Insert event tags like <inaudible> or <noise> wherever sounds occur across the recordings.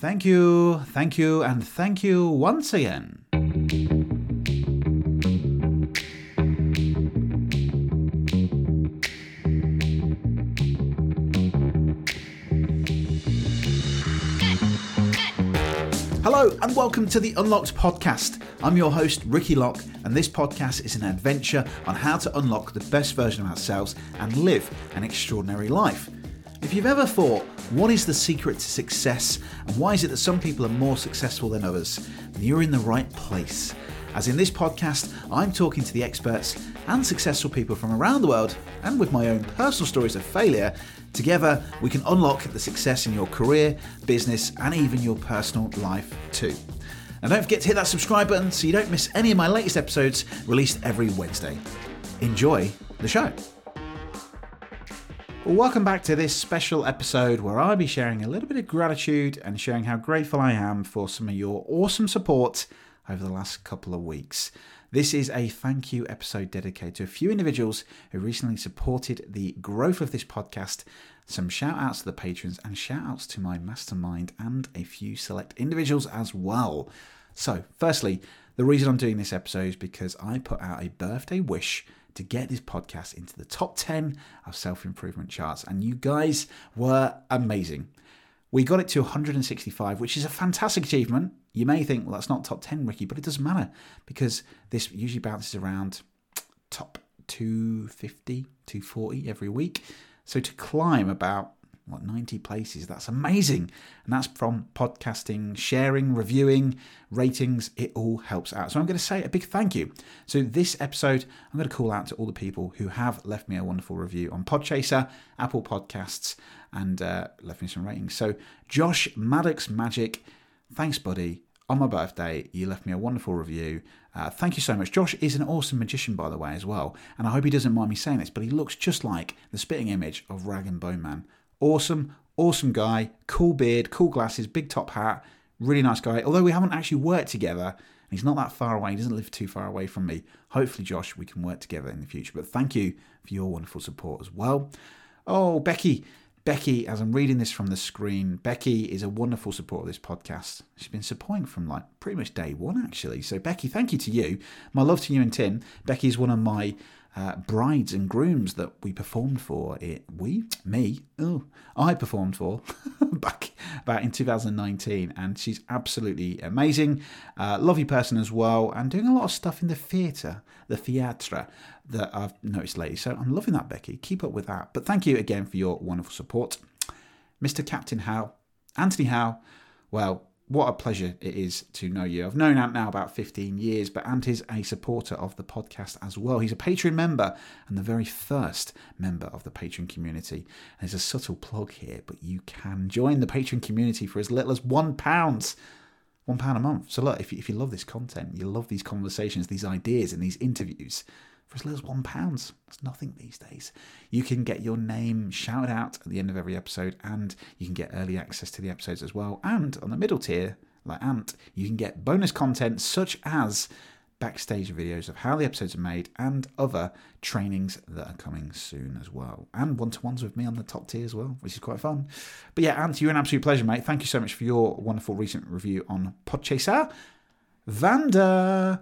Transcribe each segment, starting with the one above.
Thank you, thank you, and thank you once again. Hello, and welcome to the Unlocked Podcast. I'm your host, Ricky Lock, and this podcast is an adventure on how to unlock the best version of ourselves and live an extraordinary life. If you've ever thought, what is the secret to success and why is it that some people are more successful than others, then you're in the right place. As in this podcast, I'm talking to the experts and successful people from around the world, and with my own personal stories of failure, together we can unlock the success in your career, business, and even your personal life too. And don't forget to hit that subscribe button so you don't miss any of my latest episodes released every Wednesday. Enjoy the show. Well, welcome back to this special episode where I'll be sharing a little bit of gratitude and sharing how grateful I am for some of your awesome support over the last couple of weeks. This is a thank you episode dedicated to a few individuals who recently supported the growth of this podcast. Some shout outs to the patrons and shout outs to my mastermind and a few select individuals as well. So, firstly, the reason I'm doing this episode is because I put out a birthday wish to get this podcast into the top 10 of self improvement charts, and you guys were amazing. We got it to 165, which is a fantastic achievement. You may think, well, that's not top 10, Ricky, but it doesn't matter because this usually bounces around top 250, 240 every week. So to climb about what 90 places that's amazing and that's from podcasting sharing reviewing ratings it all helps out so i'm going to say a big thank you so this episode i'm going to call out to all the people who have left me a wonderful review on podchaser apple podcasts and uh, left me some ratings so josh maddox magic thanks buddy on my birthday, you left me a wonderful review. Uh, thank you so much. Josh is an awesome magician, by the way, as well. And I hope he doesn't mind me saying this, but he looks just like the spitting image of Rag'n'Bone Man. Awesome, awesome guy, cool beard, cool glasses, big top hat, really nice guy. Although we haven't actually worked together, and he's not that far away, he doesn't live too far away from me. Hopefully, Josh, we can work together in the future. But thank you for your wonderful support as well. Oh, Becky, Becky, as I'm reading this from the screen, Becky is a wonderful supporter of this podcast. She's been supporting from like pretty much day one, actually. So, Becky, thank you to you. My love to you and Tim. Becky is one of my uh, brides and grooms that we performed for. It we me oh I performed for <laughs> back in 2019, and she's absolutely amazing, uh, lovely person as well, and doing a lot of stuff in the theatre, the theatre that I've noticed lately. So I'm loving that, Becky. Keep up with that. But thank you again for your wonderful support, Mr. Captain Howe, Anthony Howe. Well, what a pleasure it is to know you. I've known Ant now about 15 years, but Ant is a supporter of the podcast as well. He's a Patreon member and the very first member of the Patreon community. There's a subtle plug here, but you can join the Patreon community for as little as one pound. One pound a month. So look, if you, if you love this content, you love these conversations, these ideas, and these interviews, for as little as one pound. It's nothing these days. You can get your name shouted out at the end of every episode, and you can get early access to the episodes as well. And on the middle tier, like Ant, you can get bonus content such as backstage videos of how the episodes are made and other trainings that are coming soon as well. And one to ones with me on the top tier as well, which is quite fun. But yeah, Ant, you're an absolute pleasure, mate. Thank you so much for your wonderful recent review on Podchaser. Vanda.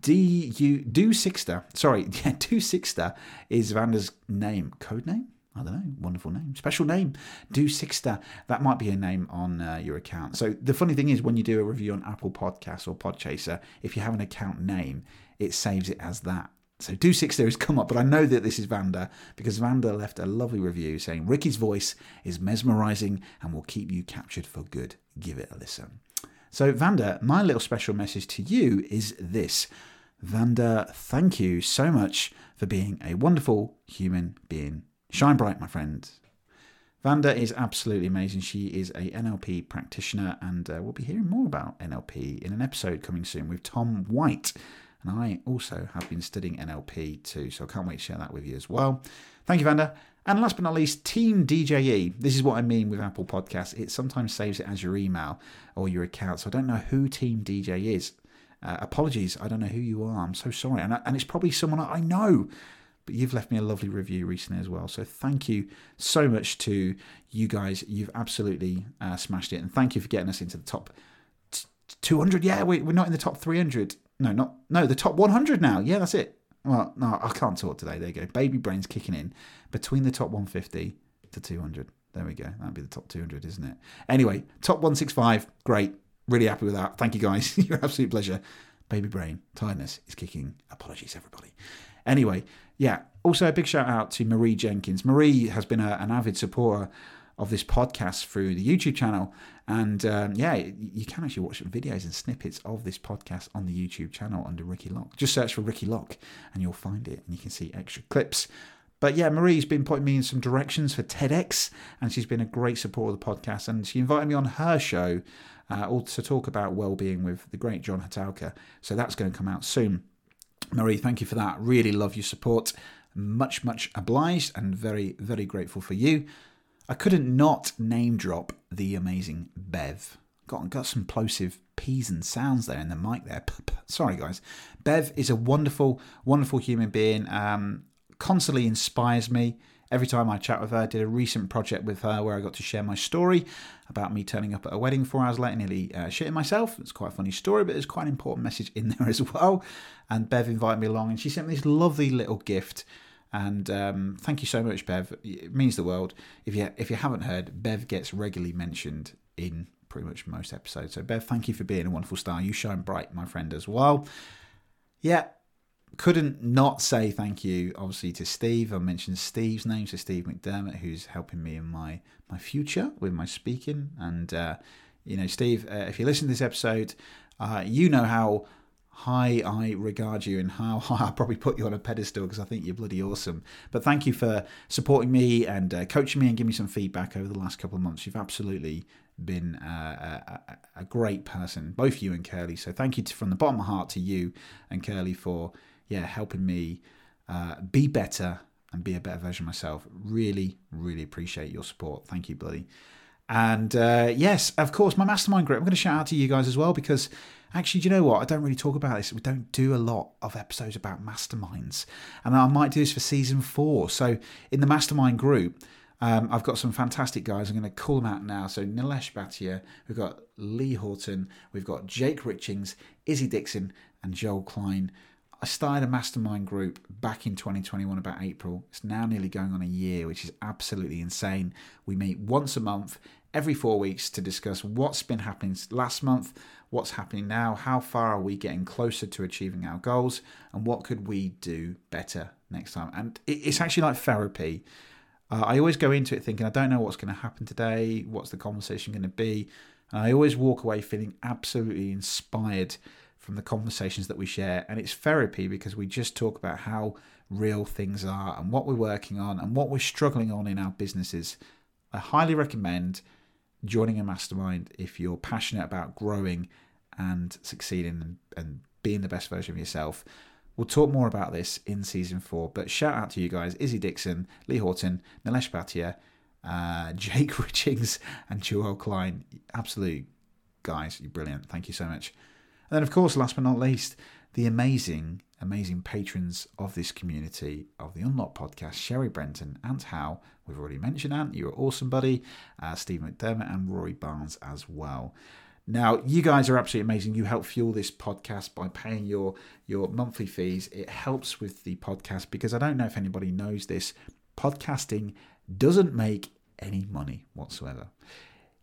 D U Do Sixter. Sorry, <laughs> yeah, Do Sixter is Vanda's name, code name. I don't know, wonderful name, special name, Do Sixter. That might be a name on uh, your account. So the funny thing is, when you do a review on Apple Podcasts or Podchaser, if you have an account name, it saves it as that. So Do Sixter has come up, but I know that this is Vanda because Vanda left a lovely review saying Ricky's voice is mesmerizing and will keep you captured for good. Give it a listen. So, Vanda, my little special message to you is this. Vanda, thank you so much for being a wonderful human being. Shine bright, my friend. Vanda is absolutely amazing. She is a NLP practitioner, and uh, we'll be hearing more about NLP in an episode coming soon with Tom White. And I also have been studying NLP too, so I can't wait to share that with you as well. Thank you, Vanda. And last but not least, Team DJE. This is what I mean with Apple Podcasts. It sometimes saves it as your email or your account. So I don't know who Team DJ is. Uh, apologies, I don't know who you are. I'm so sorry. And, and it's probably someone I know. but you've left me a lovely review recently as well. So thank you so much to you guys. You've absolutely uh, smashed it, and thank you for getting us into the top 200. Yeah, we, we're not in the top 300. No, not no, the top 100 now. Yeah, that's it. Well, no, I can't talk today. There you go. Baby brains kicking in between the top 150 to 200. There we go. That'd be the top 200, isn't it? Anyway, top 165. Great. Really happy with that. Thank you guys. <laughs> Your absolute pleasure. Baby brain tiredness is kicking. Apologies, everybody. Anyway, yeah. Also, a big shout out to Marie Jenkins. Marie has been a, an avid supporter of this podcast through the YouTube channel. And um, yeah, you can actually watch videos and snippets of this podcast on the YouTube channel under Ricky Lock. Just search for Ricky Lock and you'll find it and you can see extra clips. But yeah, Marie's been putting me in some directions for TEDx and she's been a great supporter of the podcast. And she invited me on her show uh, to talk about well-being with the great John Hatalka. So that's going to come out soon. Marie, thank you for that. Really love your support. Much, much obliged and very, very grateful for you. I couldn't not name drop the amazing Bev. Got, got some plosive P's and sounds there in the mic there. Sorry, guys. Bev is a wonderful, wonderful human being. Um, constantly inspires me every time I chat with her. I did a recent project with her where I got to share my story about me turning up at a wedding four hours late, and nearly uh, shitting myself. It's quite a funny story, but there's quite an important message in <laughs> there as well. And Bev invited me along, and she sent me this lovely little gift. And um, thank you so much, Bev. It means the world. If you if you haven't heard, Bev gets regularly mentioned in pretty much most episodes. So Bev, thank you for being a wonderful star. You shine bright, my friend, as well. Yeah, couldn't not say thank you, obviously, to Steve. I mentioned Steve's name, so Steve McDermott, who's helping me in my my future with my speaking. And uh, you know, Steve, uh, if you listen to this episode, uh, you know how high I regard you and how <laughs> high I probably put you on a pedestal because I think you're bloody awesome. But thank you for supporting me and uh, coaching me and giving me some feedback over the last couple of months. You've absolutely been a, a, great person, both you and Curly. So thank you to, from the bottom of my heart to you and Curly for yeah, helping me uh, be better and be a better version of myself. Really, really appreciate your support. Thank you, buddy. And uh, yes, of course, my mastermind group. I'm going to shout out to you guys as well because actually, do you know what? I don't really talk about this. We don't do a lot of episodes about masterminds, and I might do this for season four. So in the mastermind group. Um, I've got some fantastic guys. I'm going to call them out now. So Nilesh Bhatia, we've got Lee Horton, we've got Jake Richings, Izzy Dixon, and Joel Klein. I started a mastermind group back in 2021, about April. It's now nearly going on a year, which is absolutely insane. We meet once a month, every four weeks, to discuss what's been happening last month, what's happening now, how far are we getting closer to achieving our goals, and what could we do better next time. And it's actually like therapy. Uh, I always go into it thinking, I don't know what's going to happen today, what's the conversation going to be. And I always walk away feeling absolutely inspired from the conversations that we share. And it's therapy because we just talk about how real things are and what we're working on and what we're struggling on in our businesses. I highly recommend joining a mastermind if you're passionate about growing and succeeding and, being the best version of yourself. We'll talk more about this in season four, but shout out to you guys Izzy Dixon, Lee Horton, Nilesh Bhatia, uh, <laughs> Jake Richings, and Joel Klein. Absolute guys, you're brilliant. Thank you so much. And then, of course, last but not least, the amazing, amazing patrons of this community of the Unlock podcast Cheri Brenton, Ant Howe, we've already mentioned Ant, you're awesome, buddy, uh, Steve McDermott, and Rory Barnes as well. Now, you guys are absolutely amazing. You help fuel this podcast by paying your your monthly fees. It helps with the podcast because I don't know if anybody knows this. Podcasting doesn't make any money whatsoever.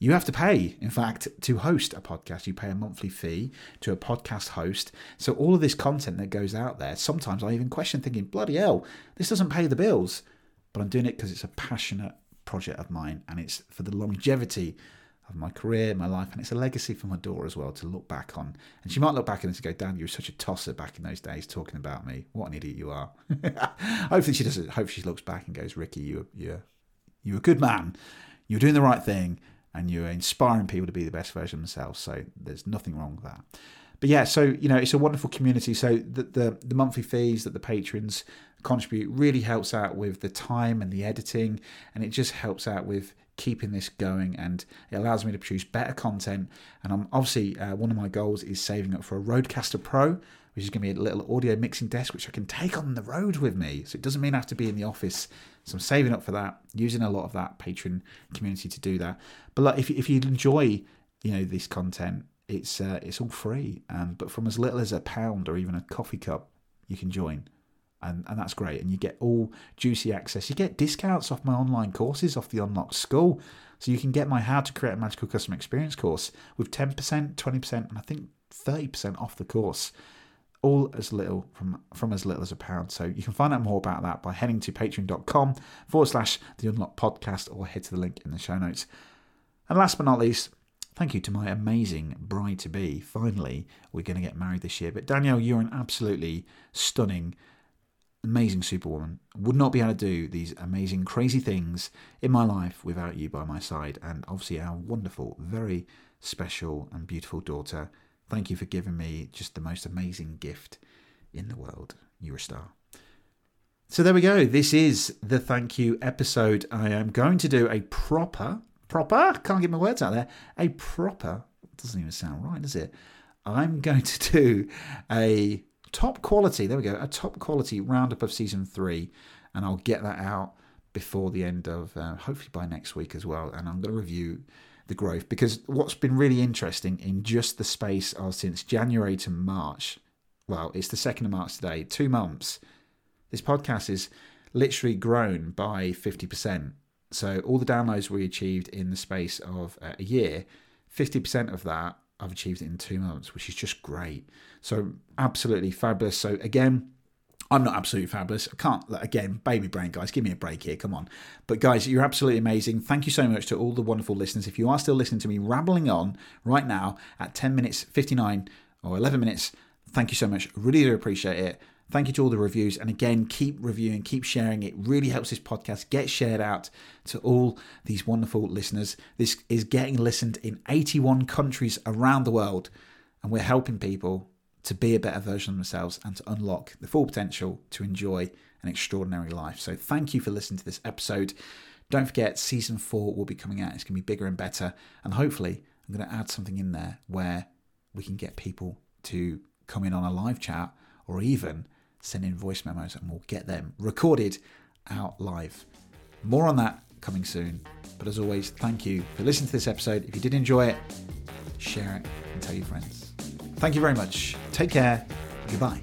You have to pay, in fact, to host a podcast. You pay a monthly fee to a podcast host. So all of this content that goes out there, sometimes I even question thinking, bloody hell, this doesn't pay the bills. But I'm doing it because it's a passionate project of mine and it's for the longevity of my career, my life, and it's a legacy for my daughter as well to look back on. And she might look back and go, Dan, you were such a tosser back in those days talking about me. What an idiot you are. <laughs> hopefully she doesn't hopefully she looks back and goes, Ricky, you you're you're a good man. You're doing the right thing and you're inspiring people to be the best version of themselves. So there's nothing wrong with that. But yeah, so you know, it's a wonderful community. So the the, the monthly fees that the patrons contribute really helps out with the time and the editing, and it just helps out with keeping this going and it allows me to produce better content. And I'm obviously, uh, one of my goals is saving up for a Rodecaster Pro, which is going to be a little audio mixing desk which I can take on the road with me. So it doesn't mean I have to be in the office. So I'm saving up for that, using a lot of that Patreon community to do that. But look, if, if you enjoy, you know, this content, it's uh, it's all free. Um, but from as little as a pound or even a coffee cup, you can join and, and that's great. And you get all juicy access. You get discounts off my online courses off the Unlocked School. So you can get my How to Create a Magical Customer Experience course with 10%, 20%, and I think 30% off the course. All as little from from as little as a pound. So you can find out more about that by heading to patreon.com forward slash the Unlock podcast or head to the link in the show notes. And last but not least, thank you to my amazing bride to be. Finally, we're going to get married this year. But Danielle, you're an absolutely stunning amazing superwoman. Would not be able to do these amazing, crazy things in my life without you by my side. And obviously, our wonderful, very special, and beautiful daughter. Thank you for giving me just the most amazing gift in the world. You're a star. So there we go. This is the thank you episode. I am going to do a proper, proper, can't get my words out there, a proper, doesn't even sound right, does it? I'm <laughs> going to do a top quality. There we go. A top quality roundup of season three, and I'll get that out before the end of uh, hopefully by next week as well. And I'm going to review the growth because what's been really interesting in just the space of since January to March. Well, it's the second of March today. Two months. This podcast is literally grown by 50%. So all the downloads we achieved in the space of uh, a year, 50% of that I've achieved in two months, which is just great. So absolutely fabulous. So again, I'm not absolutely fabulous. I can't, again, baby brain, guys, give me a break here. Come on. But guys, you're absolutely amazing. Thank you so much to all the wonderful listeners. If you are still listening to me rambling on right now at 10 minutes 59 or 11 minutes, thank you so much. Really do appreciate it. Thank you to all the reviews. And again, keep reviewing, keep sharing. It really helps this podcast get shared out to all these wonderful listeners. This is getting listened in 81 countries around the world. And we're helping people to be a better version of themselves and to unlock the full potential to enjoy an extraordinary life. So thank you for listening to this episode. Don't forget, season four will be coming out. It's going to be bigger and better. And hopefully, I'm going to add something in there where we can get people to come in on a live chat or even send in voice memos and we'll get them recorded out live. More on that coming soon. But as always, thank you for listening to this episode. If you did enjoy it, share it and tell your friends. Thank you very much. Take care. Goodbye.